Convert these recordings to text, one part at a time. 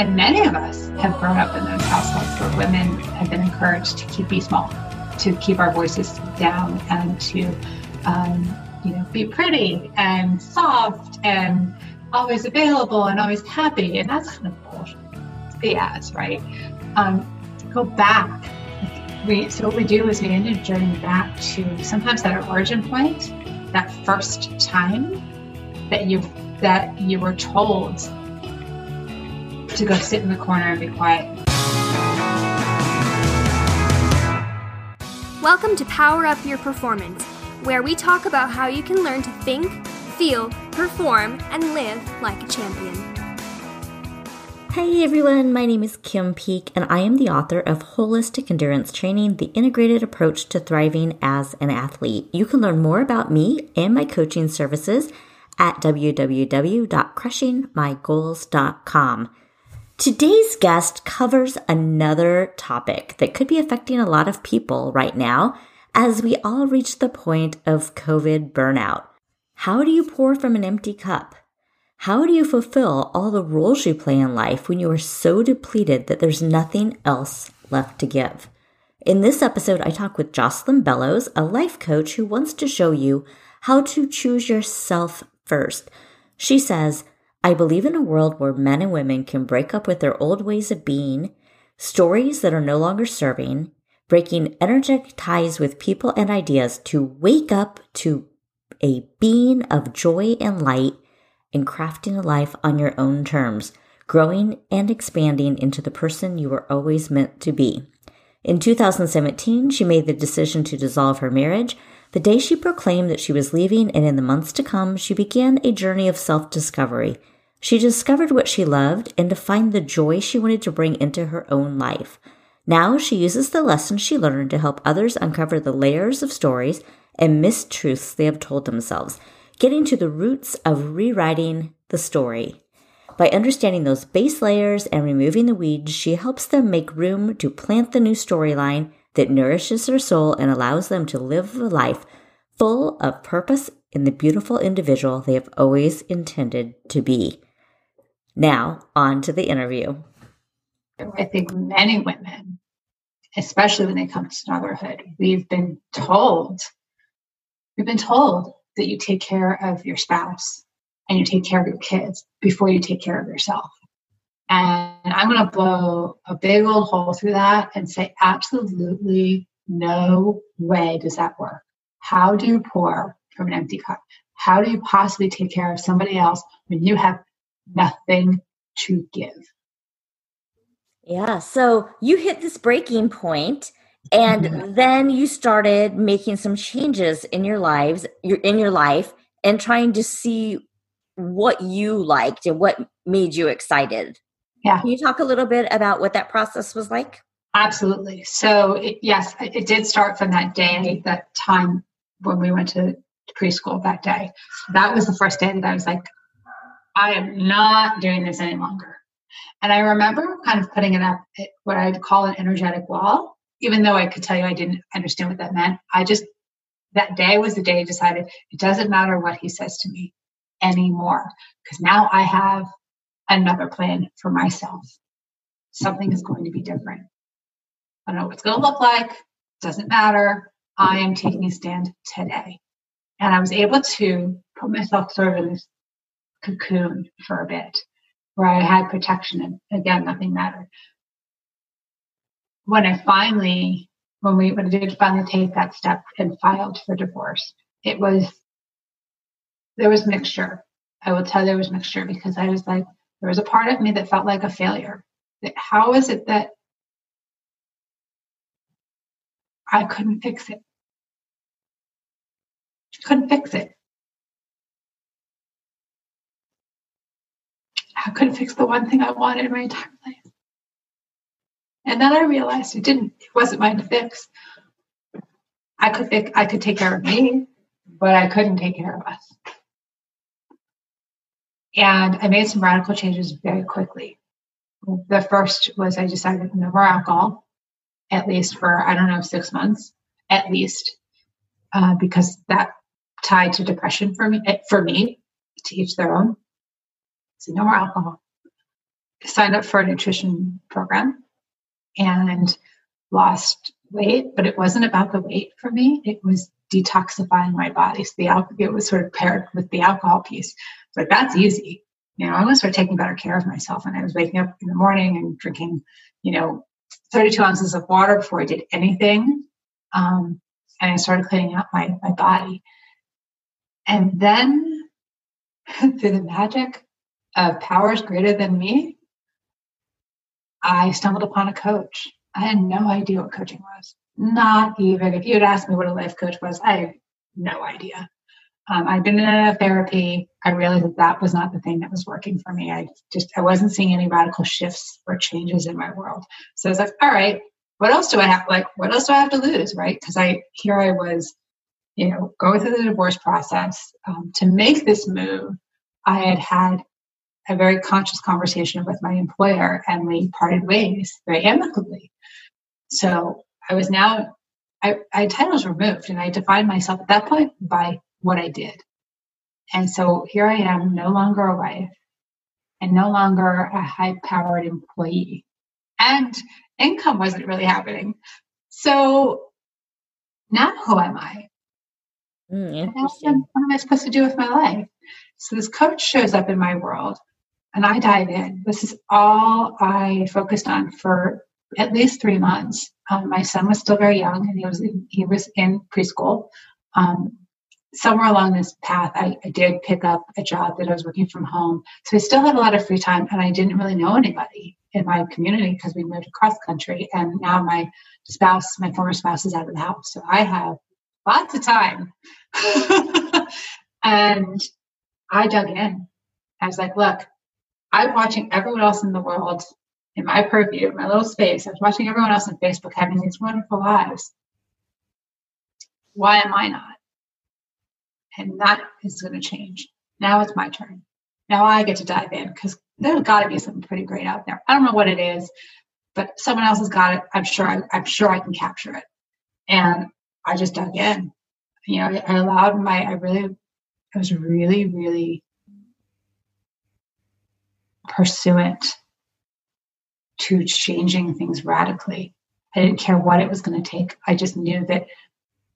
And many of us have grown up in those households where women have been encouraged to keep be small, to keep our voices down, and to, um, you know, be pretty and soft and always available and always happy. And that's kind of bullshit. BS, right? Um, go back. We, so what we do is we end up journeying back to sometimes that origin point, that first time that you that you were told to go sit in the corner and be quiet. Welcome to Power Up Your Performance, where we talk about how you can learn to think, feel, perform, and live like a champion. Hey everyone, my name is Kim Peek, and I am the author of Holistic Endurance Training The Integrated Approach to Thriving as an Athlete. You can learn more about me and my coaching services at www.crushingmygoals.com. Today's guest covers another topic that could be affecting a lot of people right now as we all reach the point of COVID burnout. How do you pour from an empty cup? How do you fulfill all the roles you play in life when you are so depleted that there's nothing else left to give? In this episode, I talk with Jocelyn Bellows, a life coach who wants to show you how to choose yourself first. She says, I believe in a world where men and women can break up with their old ways of being, stories that are no longer serving, breaking energetic ties with people and ideas to wake up to a being of joy and light and crafting a life on your own terms, growing and expanding into the person you were always meant to be. In 2017, she made the decision to dissolve her marriage. The day she proclaimed that she was leaving, and in the months to come, she began a journey of self discovery she discovered what she loved and defined the joy she wanted to bring into her own life. Now she uses the lessons she learned to help others uncover the layers of stories and mistruths they have told themselves, getting to the roots of rewriting the story. By understanding those base layers and removing the weeds, she helps them make room to plant the new storyline that nourishes their soul and allows them to live a life full of purpose in the beautiful individual they have always intended to be. Now, on to the interview. I think many women, especially when they come to motherhood, we've been told, we've been told that you take care of your spouse and you take care of your kids before you take care of yourself. And I'm going to blow a big old hole through that and say, absolutely no way does that work. How do you pour from an empty cup? How do you possibly take care of somebody else when you have nothing to give. Yeah. So you hit this breaking point and mm-hmm. then you started making some changes in your lives, your in your life and trying to see what you liked and what made you excited. Yeah. Can you talk a little bit about what that process was like? Absolutely. So, it, yes, it did start from that day, that time when we went to preschool that day. That was the first day that I was like, I am not doing this any longer. And I remember kind of putting it up at what I'd call an energetic wall, even though I could tell you I didn't understand what that meant. I just, that day was the day I decided it doesn't matter what he says to me anymore, because now I have another plan for myself. Something is going to be different. I don't know what it's going to look like, doesn't matter. I am taking a stand today. And I was able to put myself sort of in this cocoon for a bit where I had protection and again, nothing mattered. When I finally, when we when I did finally take that step and filed for divorce, it was, there was mixture. I will tell you there was mixture because I was like, there was a part of me that felt like a failure. How is it that I couldn't fix it? Couldn't fix it. I couldn't fix the one thing I wanted in my entire life. And then I realized it didn't, it wasn't mine to fix. I could fix, I could take care of me, but I couldn't take care of us. And I made some radical changes very quickly. The first was I decided no more alcohol, at least for, I don't know, six months, at least, uh, because that tied to depression for me, for me, to each their own. So no more alcohol. signed up for a nutrition program and lost weight, but it wasn't about the weight for me. It was detoxifying my body. So the alcohol it was sort of paired with the alcohol piece. But that's easy. You know, I was sort of taking better care of myself, and I was waking up in the morning and drinking, you know, 32 ounces of water before I did anything. Um, and I started cleaning out my my body. And then, through the magic of powers greater than me, I stumbled upon a coach. I had no idea what coaching was. Not even if you had asked me what a life coach was, I had no idea. Um, I'd been in a therapy. I realized that that was not the thing that was working for me. I just I wasn't seeing any radical shifts or changes in my world. So I was like, all right, what else do I have? Like, what else do I have to lose? Right? Because I here I was, you know, going through the divorce process um, to make this move. I had had a very conscious conversation with my employer, and we parted ways very amicably. So I was now, I, I titles removed, and I defined myself at that point by what I did. And so here I am, no longer a wife and no longer a high powered employee. And income wasn't really happening. So now who am I? Mm, what am I supposed to do with my life? So this coach shows up in my world and I dive in. This is all I focused on for at least three months. Um, my son was still very young, and he was in, he was in preschool. Um, somewhere along this path, I, I, did pick up a job that I was working from home, so I still had a lot of free time, and I didn't really know anybody in my community because we moved across country, and now my spouse, my former spouse, is out of the house, so I have lots of time. and I dug in. I was like, look, I'm watching everyone else in the world in my purview, my little space. I was watching everyone else on Facebook having these wonderful lives. Why am I not? And that is going to change. Now it's my turn. Now I get to dive in because there's got to be something pretty great out there. I don't know what it is, but someone else has got it. I'm sure. I, I'm sure I can capture it. And I just dug in. You know, I allowed my. I really, I was really, really pursuant to changing things radically. I didn't care what it was going to take. I just knew that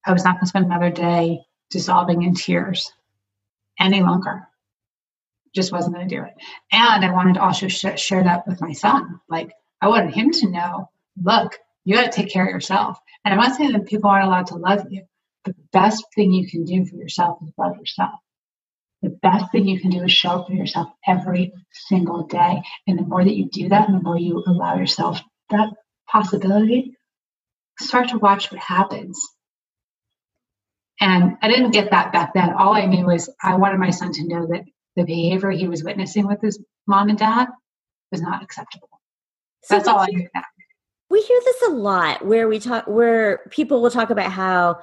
I was not going to spend another day dissolving in tears any longer. Just wasn't going to do it. And I wanted to also sh- share that with my son. Like, I wanted him to know look, you got to take care of yourself. And I'm not saying that people aren't allowed to love you, the best thing you can do for yourself is love yourself the best thing you can do is show up for yourself every single day. And the more that you do that, and the more you allow yourself that possibility, start to watch what happens. And I didn't get that back then. All I knew was I wanted my son to know that the behavior he was witnessing with his mom and dad was not acceptable. So That's all I knew. We hear this a lot where we talk where people will talk about how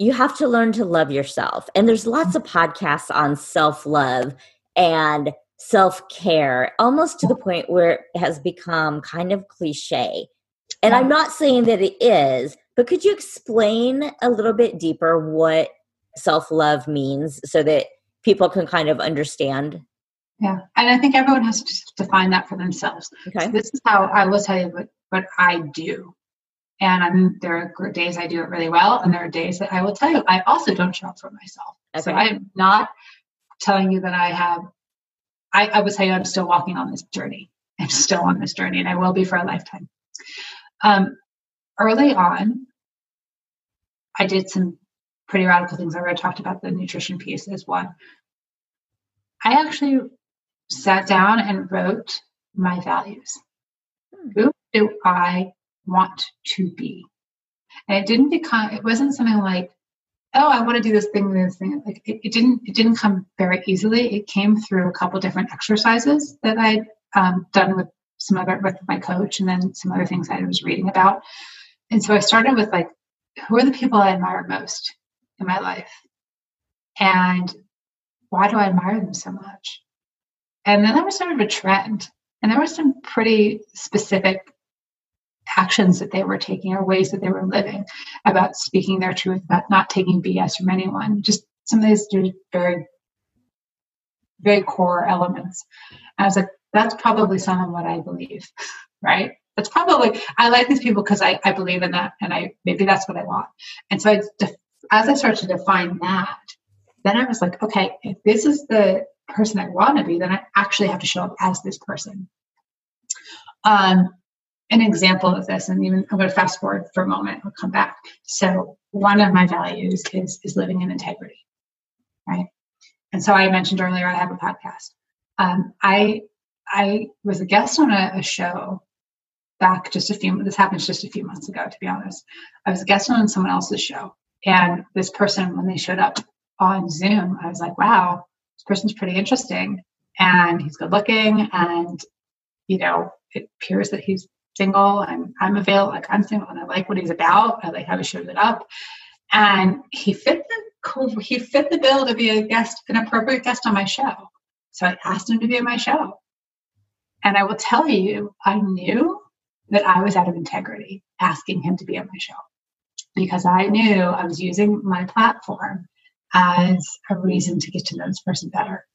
you have to learn to love yourself. And there's lots of podcasts on self love and self care, almost to the point where it has become kind of cliche. And I'm not saying that it is, but could you explain a little bit deeper what self love means so that people can kind of understand? Yeah, and I think everyone has to define that for themselves. Okay. So this is how I will tell you what, what I do. And I'm, there are days I do it really well, and there are days that I will tell you I also don't show up for myself. Okay. So I'm not telling you that I have. I, I would say I'm still walking on this journey. I'm still on this journey, and I will be for a lifetime. Um, early on, I did some pretty radical things. I already talked about the nutrition piece as one. I actually sat down and wrote my values. Hmm. Who do I want to be. And it didn't become, it wasn't something like, oh, I want to do this thing, this thing. Like it, it didn't, it didn't come very easily. It came through a couple different exercises that I'd um, done with some other, with my coach and then some other things I was reading about. And so I started with like, who are the people I admire most in my life? And why do I admire them so much? And then there was sort of a trend. And there were some pretty specific actions that they were taking or ways that they were living, about speaking their truth, about not taking BS from anyone. Just some of these very, very core elements. I was like, that's probably some of what I believe, right? That's probably I like these people because I, I believe in that, and I maybe that's what I want. And so I, as I started to define that, then I was like, okay, if this is the person I want to be, then I actually have to show up as this person. Um, an example of this, and even I'm going to fast forward for a moment. I'll come back. So one of my values is is living in integrity, right? And so I mentioned earlier I have a podcast. Um, I I was a guest on a, a, show back just a few. This happened just a few months ago, to be honest. I was a guest on someone else's show, and this person, when they showed up on Zoom, I was like, "Wow, this person's pretty interesting, and he's good looking, and you know, it appears that he's single and I'm available, like I'm single and I like what he's about. I like how he shows it up. And he fit the he fit the bill to be a guest, an appropriate guest on my show. So I asked him to be on my show. And I will tell you, I knew that I was out of integrity asking him to be on my show because I knew I was using my platform as a reason to get to know this person better.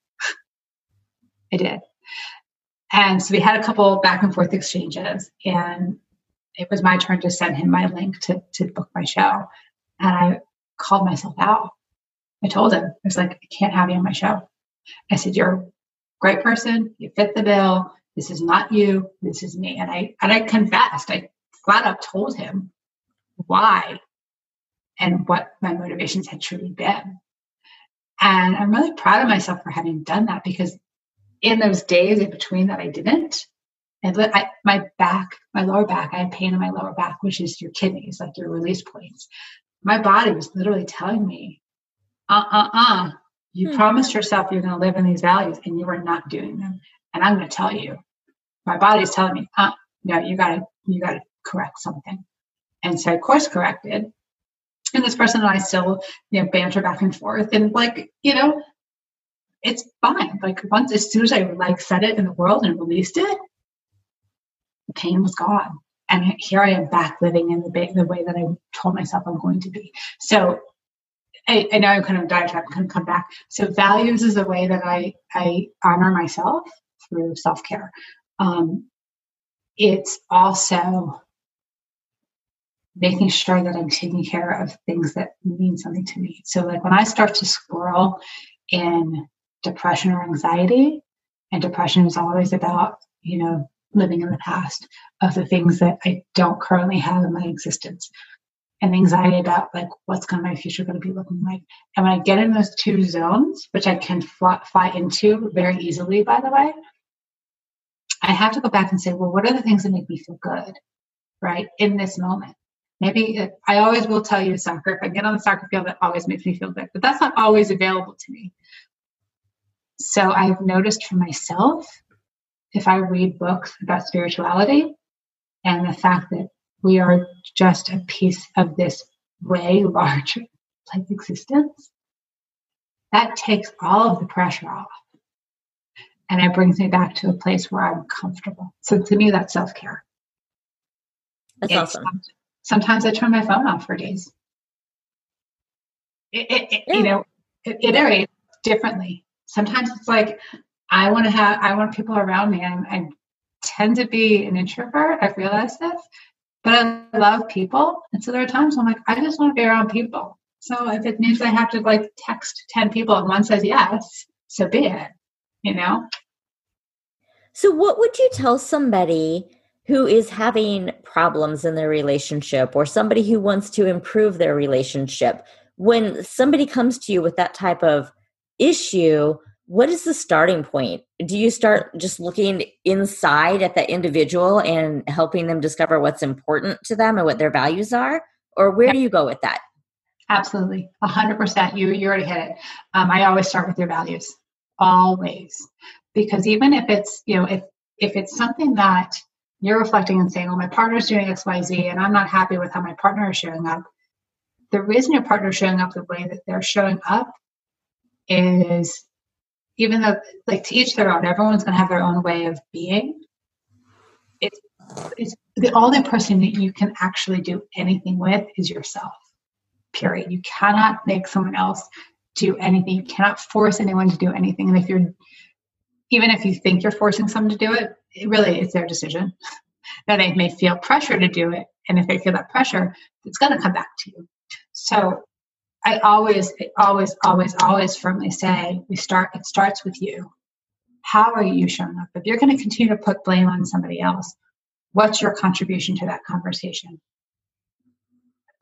I did. And so we had a couple back and forth exchanges, and it was my turn to send him my link to, to book my show. And I called myself out. I told him, I was like, I can't have you on my show. I said, You're a great person. You fit the bill. This is not you. This is me. And I and I confessed. I flat out told him why and what my motivations had truly been. And I'm really proud of myself for having done that because in those days in between that I didn't, and I, my back, my lower back, I had pain in my lower back, which is your kidneys, like your release points. My body was literally telling me, uh uh uh, you hmm. promised yourself you're going to live in these values and you are not doing them. And I'm going to tell you, my body's telling me, uh, no, you got to, you got to correct something. And so I course corrected. And this person and I still, you know, banter back and forth. And like, you know, it's fine. Like once, as soon as I like said it in the world and released it, the pain was gone. And here I am back living in the, the way that I told myself I'm going to be. So I, I know I'm kind of diatribe, kind of come back. So values is a way that I, I honor myself through self-care. Um, it's also making sure that I'm taking care of things that mean something to me. So like when I start to swirl in depression or anxiety. And depression is always about, you know, living in the past of the things that I don't currently have in my existence. And anxiety about like what's going to my future going to be looking like. And when I get in those two zones, which I can fly, fly into very easily, by the way, I have to go back and say, well, what are the things that make me feel good, right, in this moment? Maybe it, I always will tell you soccer. If I get on the soccer field, that always makes me feel good, but that's not always available to me. So I've noticed for myself, if I read books about spirituality and the fact that we are just a piece of this way larger life existence, that takes all of the pressure off. And it brings me back to a place where I'm comfortable. So to me, that's self care. That's it's, awesome. Sometimes I turn my phone off for days. It, it, it yeah. You know, it, it iterates differently sometimes it's like I want to have I want people around me. I'm, I tend to be an introvert. I've realized this, but I love people, and so there are times I'm like I just want to be around people. So if it means I have to like text ten people and one says yes, so be it. You know. So what would you tell somebody? Who is having problems in their relationship or somebody who wants to improve their relationship when somebody comes to you with that type of issue, what is the starting point? Do you start just looking inside at the individual and helping them discover what's important to them and what their values are? Or where do you go with that? Absolutely. A hundred percent. You you already hit it. Um, I always start with your values. Always. Because even if it's, you know, if if it's something that you're reflecting and saying, well, my partner's doing XYZ and I'm not happy with how my partner is showing up, the reason your partner is showing up the way that they're showing up is even though like to each their own everyone's going to have their own way of being. It's it's the only person that you can actually do anything with is yourself period. You cannot make someone else do anything. You cannot force anyone to do anything. And if you're even if you think you're forcing someone to do it, it really it's their decision. now they may feel pressure to do it, and if they feel that pressure, it's going to come back to you. So I always, always, always, always firmly say we start. It starts with you. How are you showing up? If you're going to continue to put blame on somebody else, what's your contribution to that conversation?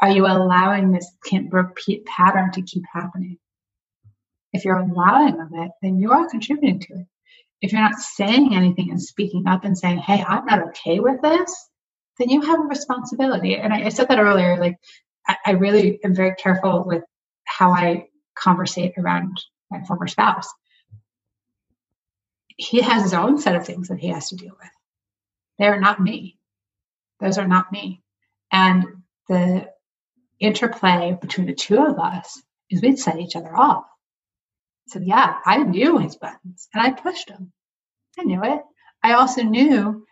Are you allowing this repeat pattern to keep happening? If you're allowing of it, then you are contributing to it. If you're not saying anything and speaking up and saying, hey, I'm not okay with this, then you have a responsibility. And I, I said that earlier, like I, I really am very careful with how I conversate around my former spouse. He has his own set of things that he has to deal with. They're not me. Those are not me. And the interplay between the two of us is we'd set each other off. So yeah, I knew his buttons and I pushed them. I knew it. I also knew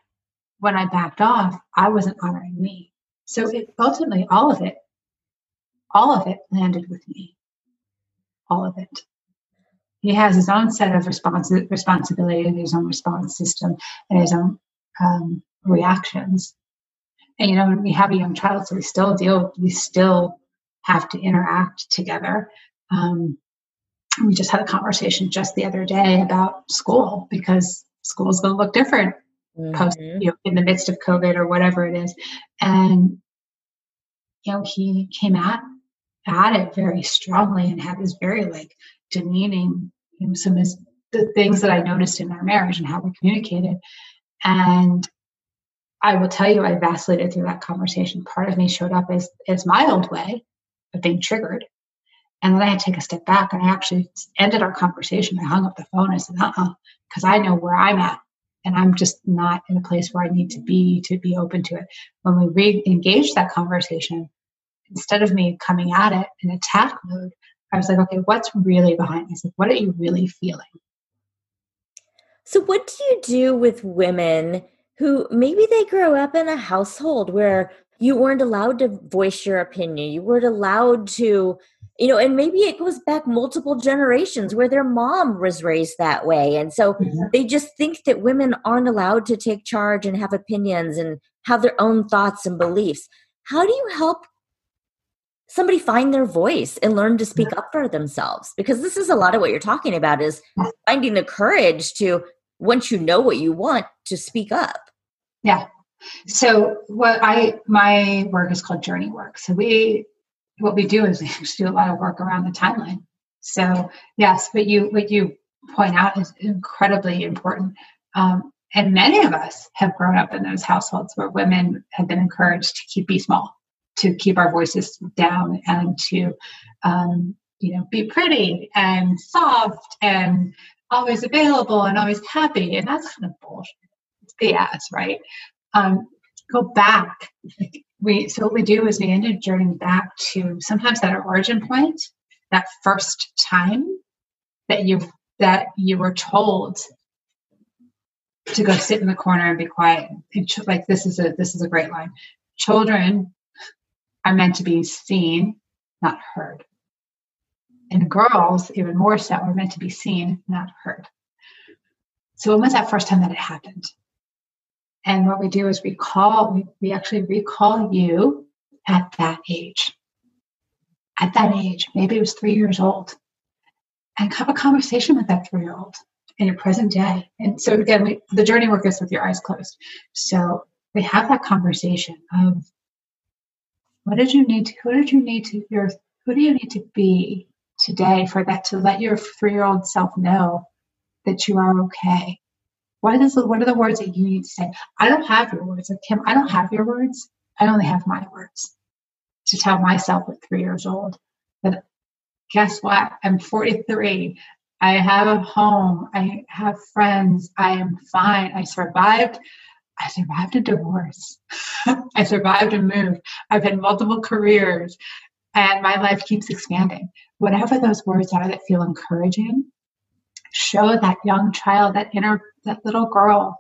when I backed off, I wasn't honoring me. So it, ultimately, all of it, all of it landed with me. All of it. He has his own set of responsi- responsibility and his own response system and his own um, reactions. And you know, when we have a young child, so we still deal, we still have to interact together. Um, we just had a conversation just the other day about school because school is going to look different mm-hmm. post, you know, in the midst of COVID or whatever it is. And you know, he came at at it very strongly and had this very like demeaning you know, some of the things that I noticed in our marriage and how we communicated. And I will tell you, I vacillated through that conversation. Part of me showed up as, as my old way of being triggered. And then I had to take a step back and I actually ended our conversation. I hung up the phone. I said, uh uh because I know where I'm at. And I'm just not in a place where I need to be to be open to it. When we re engaged that conversation, instead of me coming at it in attack mode, I was like, okay, what's really behind this? Like, what are you really feeling? So, what do you do with women who maybe they grow up in a household where you weren't allowed to voice your opinion you weren't allowed to you know and maybe it goes back multiple generations where their mom was raised that way and so mm-hmm. they just think that women aren't allowed to take charge and have opinions and have their own thoughts and beliefs how do you help somebody find their voice and learn to speak up for themselves because this is a lot of what you're talking about is finding the courage to once you know what you want to speak up yeah. So what I my work is called journey work. So we what we do is we do a lot of work around the timeline. So yes, but you what you point out is incredibly important. Um, and many of us have grown up in those households where women have been encouraged to keep be small, to keep our voices down, and to um, you know be pretty and soft and always available and always happy. And that's kind of bullshit the ads, right? Um, go back. We so what we do is we end up journeying back to sometimes that origin point, that first time that you that you were told to go sit in the corner and be quiet. like this is a this is a great line. Children are meant to be seen, not heard. And girls, even more so, are meant to be seen, not heard. So when was that first time that it happened? And what we do is recall, we, we actually recall you at that age. At that age, maybe it was three years old, and have a conversation with that three year old in your present day. And so, again, we, the journey work is with your eyes closed. So, we have that conversation of what did you need to, who did you need to, your, who do you need to be today for that to let your three year old self know that you are okay what is the, what are the words that you need to say? I don't have your words. Kim, I don't have your words. I only have my words to tell myself at three years old that guess what? I'm 43. I have a home. I have friends. I am fine. I survived. I survived a divorce. I survived a move. I've had multiple careers and my life keeps expanding. Whatever those words are that feel encouraging, show that young child, that inner, that little girl,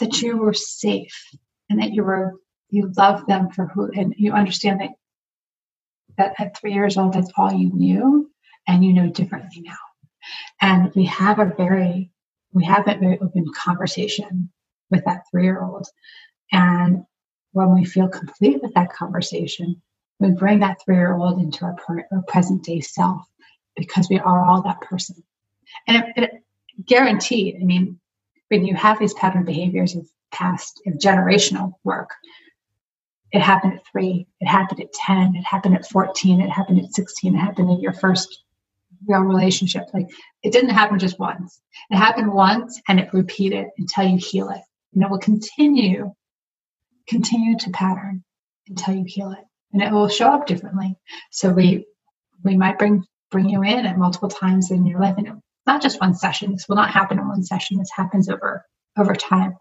that you were safe and that you were, you love them for who, and you understand that, that at three years old, that's all you knew and you know differently now. And we have a very we have that very open conversation with that three year old. And when we feel complete with that conversation, we bring that three year old into our, our, present day self because we are all that person. And it, it, guaranteed, I mean, when you have these pattern behaviors of past, of generational work, it happened at three, it happened at 10, it happened at 14, it happened at 16, it happened in your first real relationship. Like it didn't happen just once. It happened once and it repeated until you heal it. And it will continue, continue to pattern until you heal it. And it will show up differently. So we we might bring bring you in at multiple times in your life. And not just one session. This will not happen in one session. This happens over over time.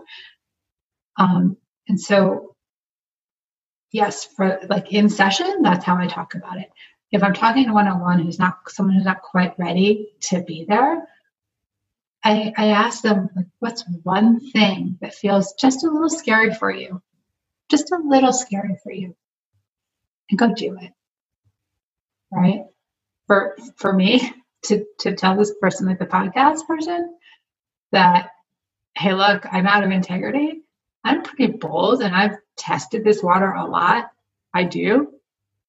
Um, and so yes, for like in session, that's how I talk about it if I'm talking to one on one who's not someone who's not quite ready to be there, I, I ask them, what's one thing that feels just a little scary for you? Just a little scary for you. And go do it. Right? For for me to to tell this person, like the podcast person, that hey, look, I'm out of integrity. I'm pretty bold and I've tested this water a lot. I do.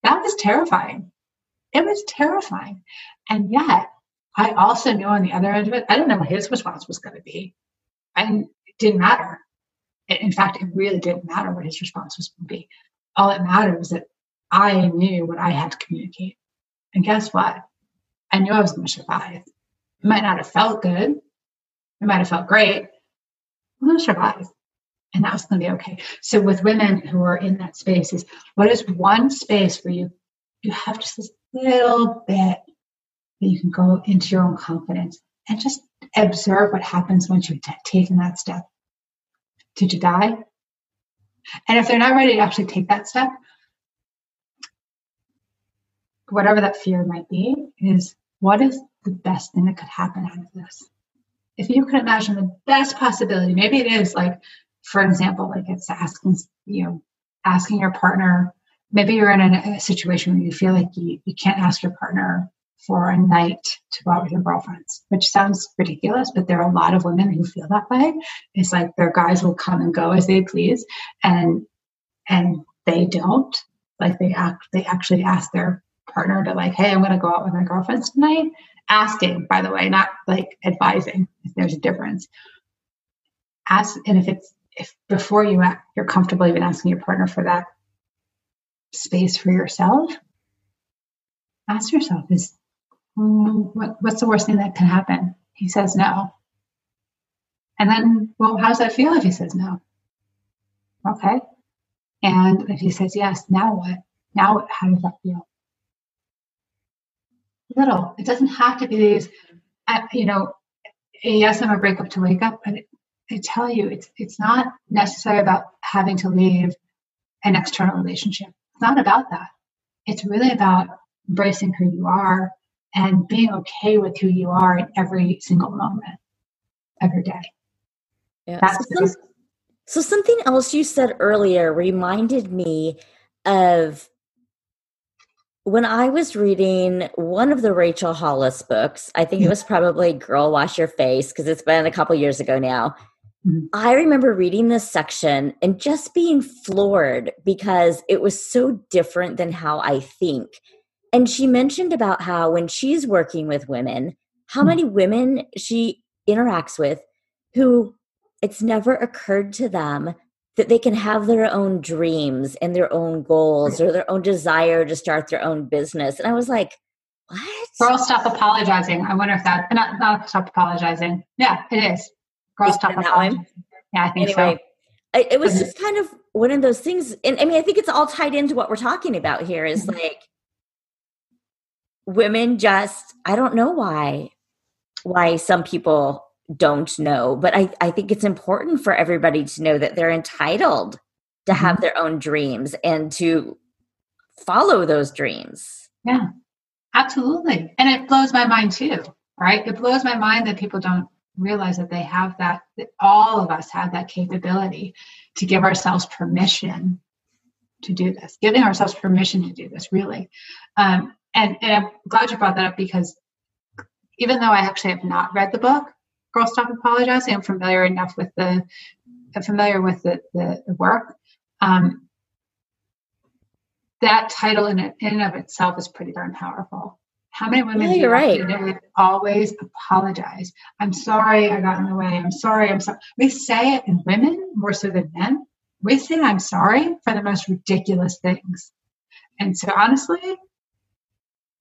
That was terrifying it was terrifying. And yet, I also knew on the other end of it, I didn't know what his response was going to be. And it didn't matter. In fact, it really didn't matter what his response was going to be. All that mattered was that I knew what I had to communicate. And guess what? I knew I was going to survive. It might not have felt good. It might have felt great. I'm going to survive. And that was going to be okay. So with women who are in that space is what is one space where you you have just this little bit that you can go into your own confidence and just observe what happens once you've taken that step. Did you die? And if they're not ready to actually take that step, whatever that fear might be, is what is the best thing that could happen out of this? If you could imagine the best possibility, maybe it is like, for example, like it's asking, you know, asking your partner maybe you're in a, a situation where you feel like you, you can't ask your partner for a night to go out with your girlfriends, which sounds ridiculous, but there are a lot of women who feel that way. It's like their guys will come and go as they please, and and they don't. Like they act, they actually ask their partner to like, hey, I'm going to go out with my girlfriends tonight. Asking, by the way, not like advising. If there's a difference, ask, and if it's if before you you're comfortable even asking your partner for that space for yourself, ask yourself is mm, what, what's the worst thing that can happen? He says no. And then, well, how does that feel if he says no? Okay. And if he says yes, now what? Now, how does that feel? Little. It doesn't have to be these, uh, you know, yes, I'm a breakup to wake up, but I tell you, it's it's not necessary about having to leave an external relationship. It's not about that. It's really about embracing who you are and being okay with who you are in every single moment, every day. Yeah. That's so, some, so something else you said earlier reminded me of when I was reading one of the Rachel Hollis books, I think it was probably Girl Wash Your Face because it's been a couple years ago now. Mm-hmm. I remember reading this section and just being floored because it was so different than how I think. And she mentioned about how when she's working with women, how mm-hmm. many women she interacts with who it's never occurred to them that they can have their own dreams and their own goals or their own desire to start their own business. And I was like, what? Girl, stop apologizing. I wonder if that, not, not stop apologizing. Yeah, it is. Cross top that one. Yeah, I think anyway, so. It, it was just kind of one of those things. And I mean, I think it's all tied into what we're talking about here is mm-hmm. like women just, I don't know why, why some people don't know, but I, I think it's important for everybody to know that they're entitled to mm-hmm. have their own dreams and to follow those dreams. Yeah, absolutely. And it blows my mind too, right? It blows my mind that people don't realize that they have that, that all of us have that capability to give ourselves permission to do this, giving ourselves permission to do this, really. Um, and, and I'm glad you brought that up because even though I actually have not read the book, Girl Stop Apologizing. I'm familiar enough with the I'm familiar with the, the, the work. Um, that title in, it, in and of itself is pretty darn powerful. How many women yeah, do you right. always apologize? I'm sorry I got in the way. I'm sorry. I'm sorry. We say it in women more so than men. We say I'm sorry for the most ridiculous things. And so honestly,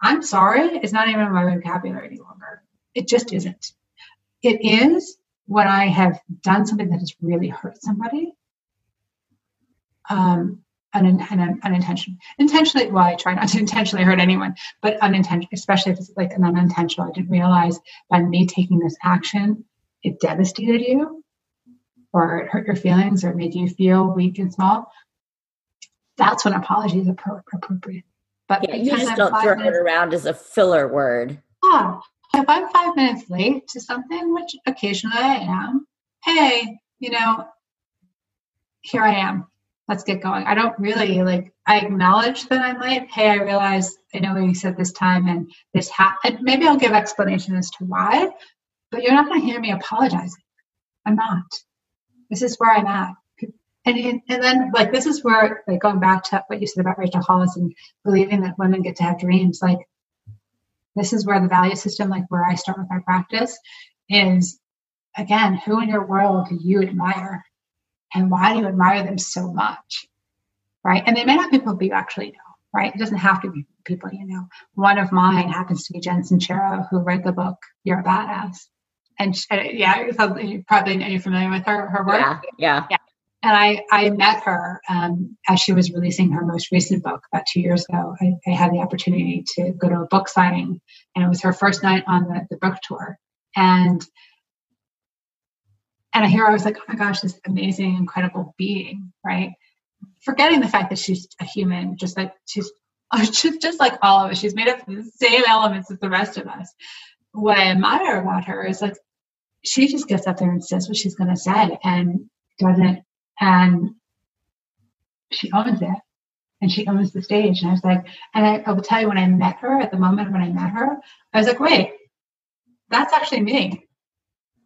I'm sorry it's not even in my vocabulary any longer. It just isn't. It is when I have done something that has really hurt somebody. Um, un, un, unintentionally. Intentionally, well, I try not to intentionally hurt anyone, but unintentional, especially if it's like an unintentional. I didn't realize by me taking this action, it devastated you, or it hurt your feelings, or made you feel weak and small. That's when apology is appropriate. But yeah, you just don't throw minutes, it around as a filler word. Yeah. If I'm five minutes late to something, which occasionally I am, hey, you know, here I am. Let's get going. I don't really like, I acknowledge that I'm late. Hey, I realize I know you said this time and this happened. Maybe I'll give explanation as to why, but you're not going to hear me apologizing. I'm not. This is where I'm at and, and then like this is where like going back to what you said about Rachel Hollis and believing that women get to have dreams like this is where the value system like where I start with my practice is again who in your world do you admire? And why do you admire them so much? Right? And they may not be people you actually know right? It doesn't have to be people you know. One of mine happens to be Jen Sincero who read the book You're a Badass. And she, yeah, you probably are you familiar with her her work? Yeah, yeah, yeah and I, I met her um, as she was releasing her most recent book about two years ago. I, I, had the opportunity to go to a book signing, and it was her first night on the, the book tour. And and I hear I was like, oh my gosh, this amazing, incredible being, right? Forgetting the fact that she's a human, just like she's just, just like all of us. She's made up of the same elements as the rest of us. What I admire about her is like she just gets up there and says what she's going to say and doesn't and she owns it and she owns the stage. And I was like, and I, I, will tell you when I met her, at the moment when I met her, I was like, wait, that's actually me.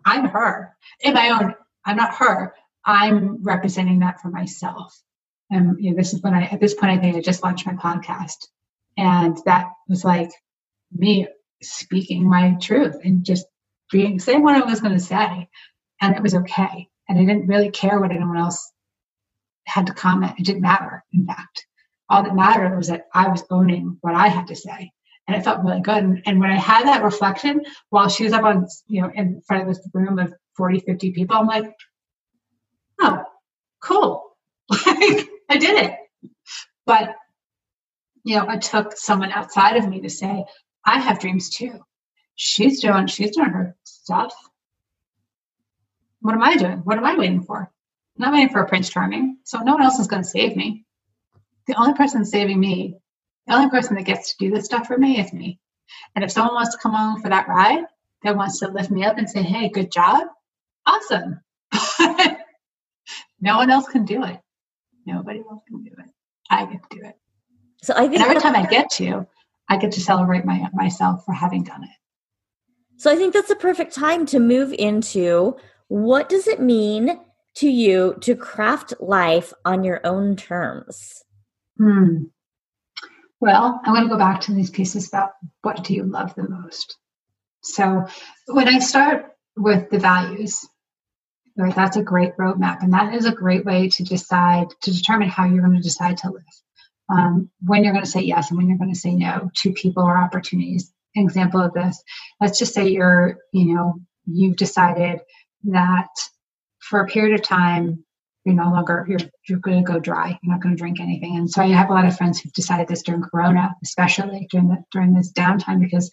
I'm her in my own, I'm not her. I'm representing that for myself. And you know, this is when I, at this point, I think I just launched my podcast. And that was like me speaking my truth and just being, saying what I was going to say. And it was okay and I didn't really care what anyone else had to comment. It didn't matter, in fact. All that mattered was that I was owning what I had to say. And it felt really good. And, and when I had that reflection while she was up on, you know, in front of this room of 40, 50 people, I'm like, oh, cool. Like, I did it. But, you know, it took someone outside of me to say, I have dreams too. She's doing, she's doing her stuff. What am I doing? What am I waiting for? I'm not waiting for a Prince Charming. So no one else is going to save me. The only person saving me, the only person that gets to do this stuff for me is me. And if someone wants to come along for that ride, that wants to lift me up and say, hey, good job, awesome. no one else can do it. Nobody else can do it. I get to do it. So I think and every time I get to, I get to celebrate my myself for having done it. So I think that's a perfect time to move into what does it mean to you to craft life on your own terms? Hmm. Well, I want to go back to these pieces about what do you love the most. So when I start with the values, right, that's a great roadmap, and that is a great way to decide to determine how you're going to decide to live. Um, when you're going to say yes and when you're going to say no to people or opportunities. An example of this, let's just say you're, you know, you've decided that for a period of time you're no longer you're you're going to go dry. You're not going to drink anything. And so i have a lot of friends who've decided this during corona especially during the during this downtime because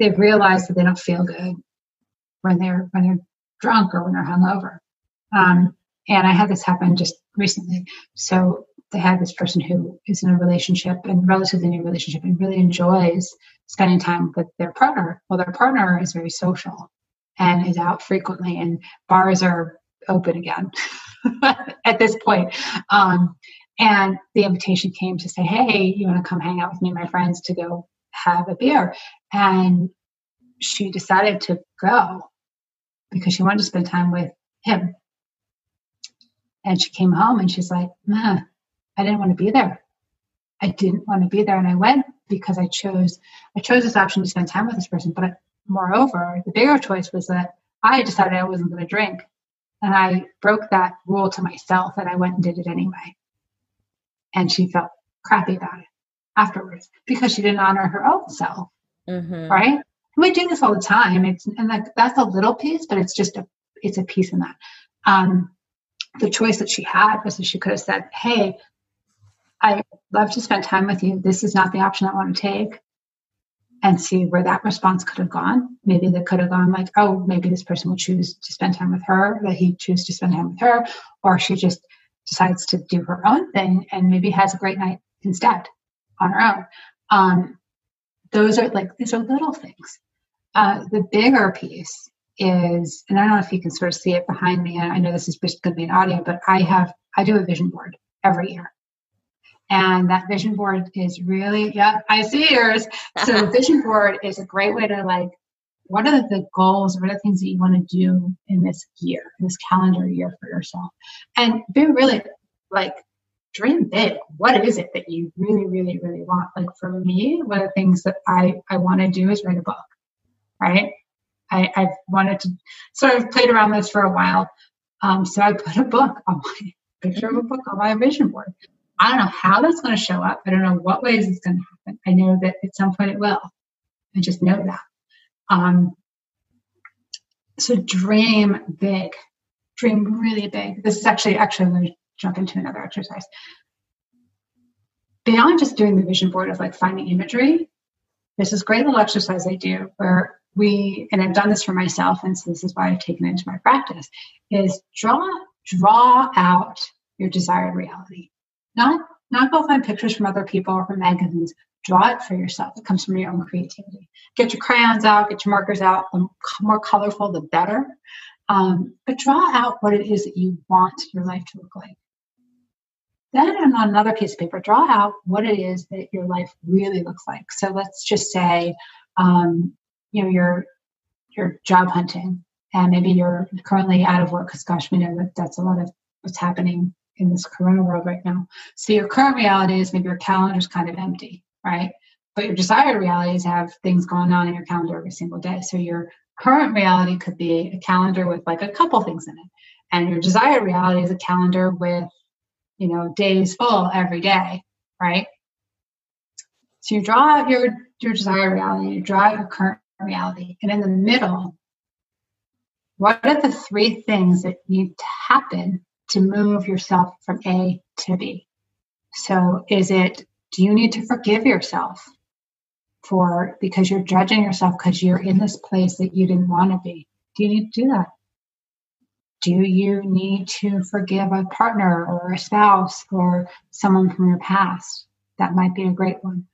they've realized that they don't feel good when they're when they're drunk or when they're hungover. Um, and i had this happen just recently. So they had this person who is in a relationship and relatively new relationship and really enjoys spending time with their partner. Well their partner is very social and is out frequently, and bars are open again at this point. Um, and the invitation came to say, Hey, you want to come hang out with me and my friends to go have a beer? And she decided to go. because she wanted to spend time with him. And she came home and she's like, "Ma, I didn't want to be there. I didn't want to be there, and I went because I chose I chose this option to spend time with this person. But moreover, the bigger choice was that I decided I wasn't going to drink, and I broke that rule to myself, and I went and did it anyway. And she felt crappy about it afterwards because she didn't honor her own self, mm-hmm. right? We do this all the time. It's and like that's a little piece, but it's just a it's a piece in that. Um, the choice that she had was that she could have said, "Hey, I love to spend time with you. This is not the option I want to take." And see where that response could have gone. Maybe they could have gone like, "Oh, maybe this person will choose to spend time with her. That he choose to spend time with her, or she just decides to do her own thing and maybe has a great night instead on her own." Um, those are like these are little things. Uh, the bigger piece is, and I don't know if you can sort of see it behind me. And I know this is going to be an audio, but I have I do a vision board every year, and that vision board is really yeah I see yours. So vision board is a great way to like what are the goals, what are the things that you want to do in this year, this calendar year for yourself, and be really like dream big. What is it that you really, really, really want? Like for me, one of the things that I I want to do is write a book, right? I, I've wanted to sort of played around this for a while. Um, so I put a book on my picture of a book on my vision board. I don't know how that's going to show up. I don't know what ways it's going to happen. I know that at some point it will. I just know that. Um, so dream big, dream really big. This is actually actually let me jump into another exercise. Beyond just doing the vision board of like finding imagery, there's this great little exercise I do where we and i've done this for myself and so this is why i've taken it into my practice is draw draw out your desired reality not not go find pictures from other people or from magazines. Draw it for yourself. It comes from your own creativity. Get your crayons out get your markers out. The more colorful the better. Um, but draw out what it is that you want your life to look like. Then on another piece of paper draw out what it is that your life really looks like. So let's just say um, you know you're you're job hunting and maybe you're currently out of work because gosh we know that that's a lot of what's happening in this corona world right now. So your current reality is maybe your calendar is kind of empty right? But your desired reality is have things going on in your calendar every single day. So your current reality could be a calendar with like a couple things in it. And your desired reality is a calendar with you know days full every day right? So you draw out your your desired reality you draw out your current reality. And in the middle, what are the three things that need to happen to move yourself from A to B? So is it, do you need to forgive yourself for because you're judging yourself because you're in this place that you didn't want to be? Do you need to do that? Do you need to forgive a partner or a spouse or someone from your past? That might be a great one.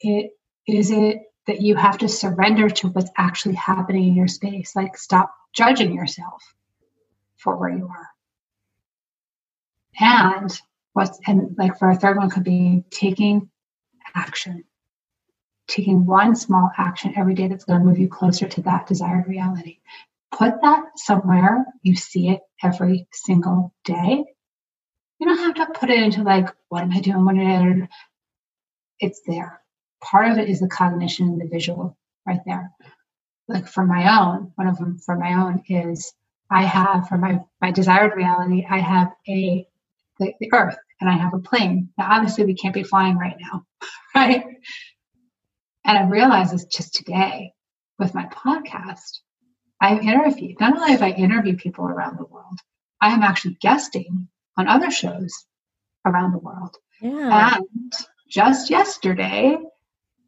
It is it that you have to surrender to what's actually happening in your space. Like, stop judging yourself for where you are. And what's, and like for a third one, could be taking action, taking one small action every day that's going to move you closer to that desired reality. Put that somewhere, you see it every single day. You don't have to put it into like, what am I doing? What am I It's there part of it is the cognition and the visual right there. Like for my own, one of them for my own is I have for my my desired reality, I have a the, the earth and I have a plane. Now obviously we can't be flying right now, right? And I realized this just today with my podcast. I've interviewed, not only have I interviewed people around the world, I am actually guesting on other shows around the world. Yeah. And just yesterday,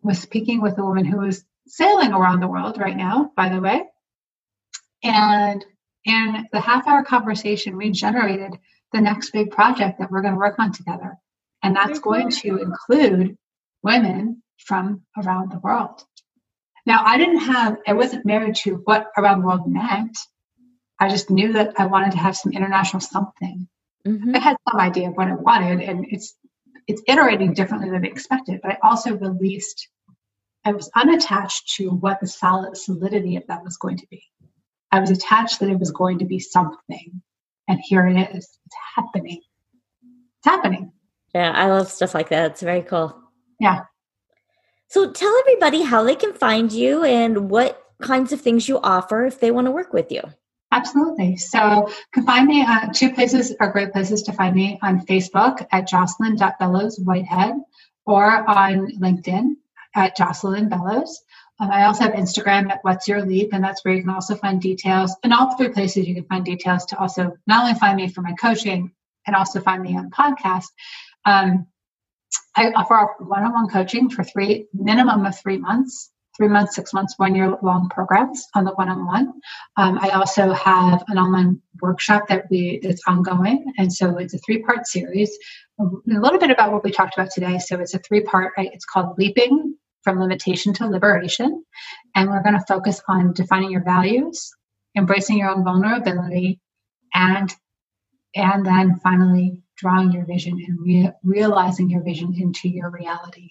was speaking with a woman who is sailing around the world right now, by the way. And in the half hour conversation, we generated the next big project that we're going to work on together. And that's going to include women from around the world. Now, I didn't have, I wasn't married to what around the world meant. I just knew that I wanted to have some international something. Mm-hmm. I had some idea of what I wanted, and it's it's iterating differently than I expected. But I also released I was unattached to what the solid solidity of that was going to be. I was attached that it was going to be something. And here it is. It's happening. It's happening. Yeah, I love stuff like that. It's very cool. Yeah. So tell everybody how they can find you and what kinds of things you offer if they want to work with you. Absolutely. So you can find me uh, two places are great places to find me on Facebook at Jocelyn.Bellows Whitehead or on LinkedIn at Jocelyn Bellows. Um, I also have Instagram at What's Your Leap, and that's where you can also find details. In all three places, you can find details to also not only find me for my coaching and also find me on podcast. Um, I offer one-on-one coaching for three minimum of three months three months, six months, one year long programs on the one on one. I also have an online workshop that we that's ongoing, and so it's a three part series. A little bit about what we talked about today. So it's a three part. Right? It's called Leaping from Limitation to Liberation, and we're going to focus on defining your values, embracing your own vulnerability, and and then finally drawing your vision and re- realizing your vision into your reality.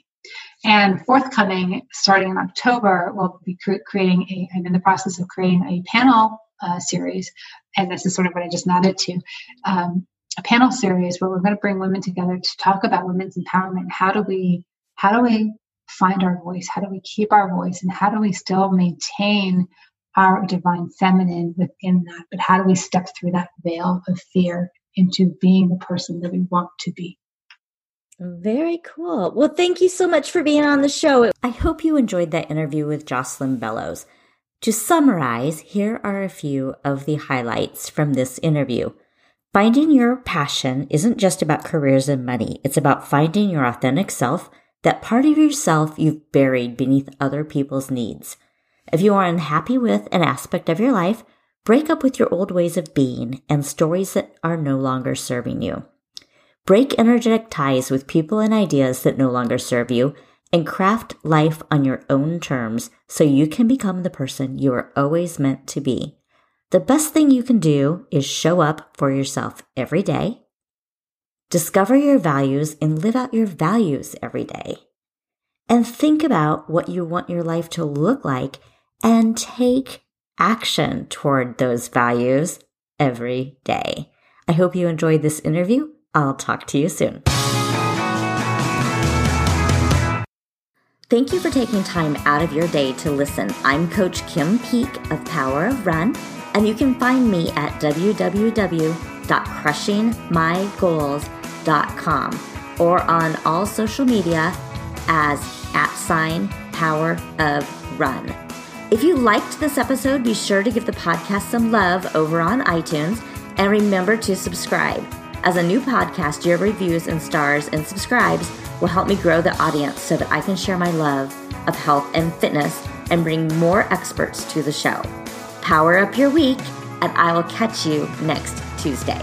And forthcoming, starting in October, we'll be cre- creating a, I'm in the process of creating a panel uh, series. And this is sort of what I just nodded to um, a panel series where we're going to bring women together to talk about women's empowerment. How do we, how do we find our voice? How do we keep our voice? And how do we still maintain our divine feminine within that? But how do we step through that veil of fear into being the person that we want to be? Very cool. Well, thank you so much for being on the show. I hope you enjoyed that interview with Jocelyn Bellows. To summarize, here are a few of the highlights from this interview. Finding your passion isn't just about careers and money, it's about finding your authentic self, that part of yourself you've buried beneath other people's needs. If you are unhappy with an aspect of your life, break up with your old ways of being and stories that are no longer serving you. Break energetic ties with people and ideas that no longer serve you, and craft life on your own terms so you can become the person you are always meant to be. The best thing you can do is show up for yourself every day, discover your values, and live out your values every day. And think about what you want your life to look like and take action toward those values every day. I hope you enjoyed this interview I'll talk to you soon. Thank you for taking time out of your day to listen. I'm Coach Kim Peek of Power of Run, and you can find me at www.crushingmygoals.com or on all social media as at sign Power of Run. If you liked this episode, be sure to give the podcast some love over on iTunes and remember to subscribe. As a new podcast, your reviews and stars and subscribes will help me grow the audience so that I can share my love of health and fitness and bring more experts to the show. Power up your week, and I will catch you next Tuesday.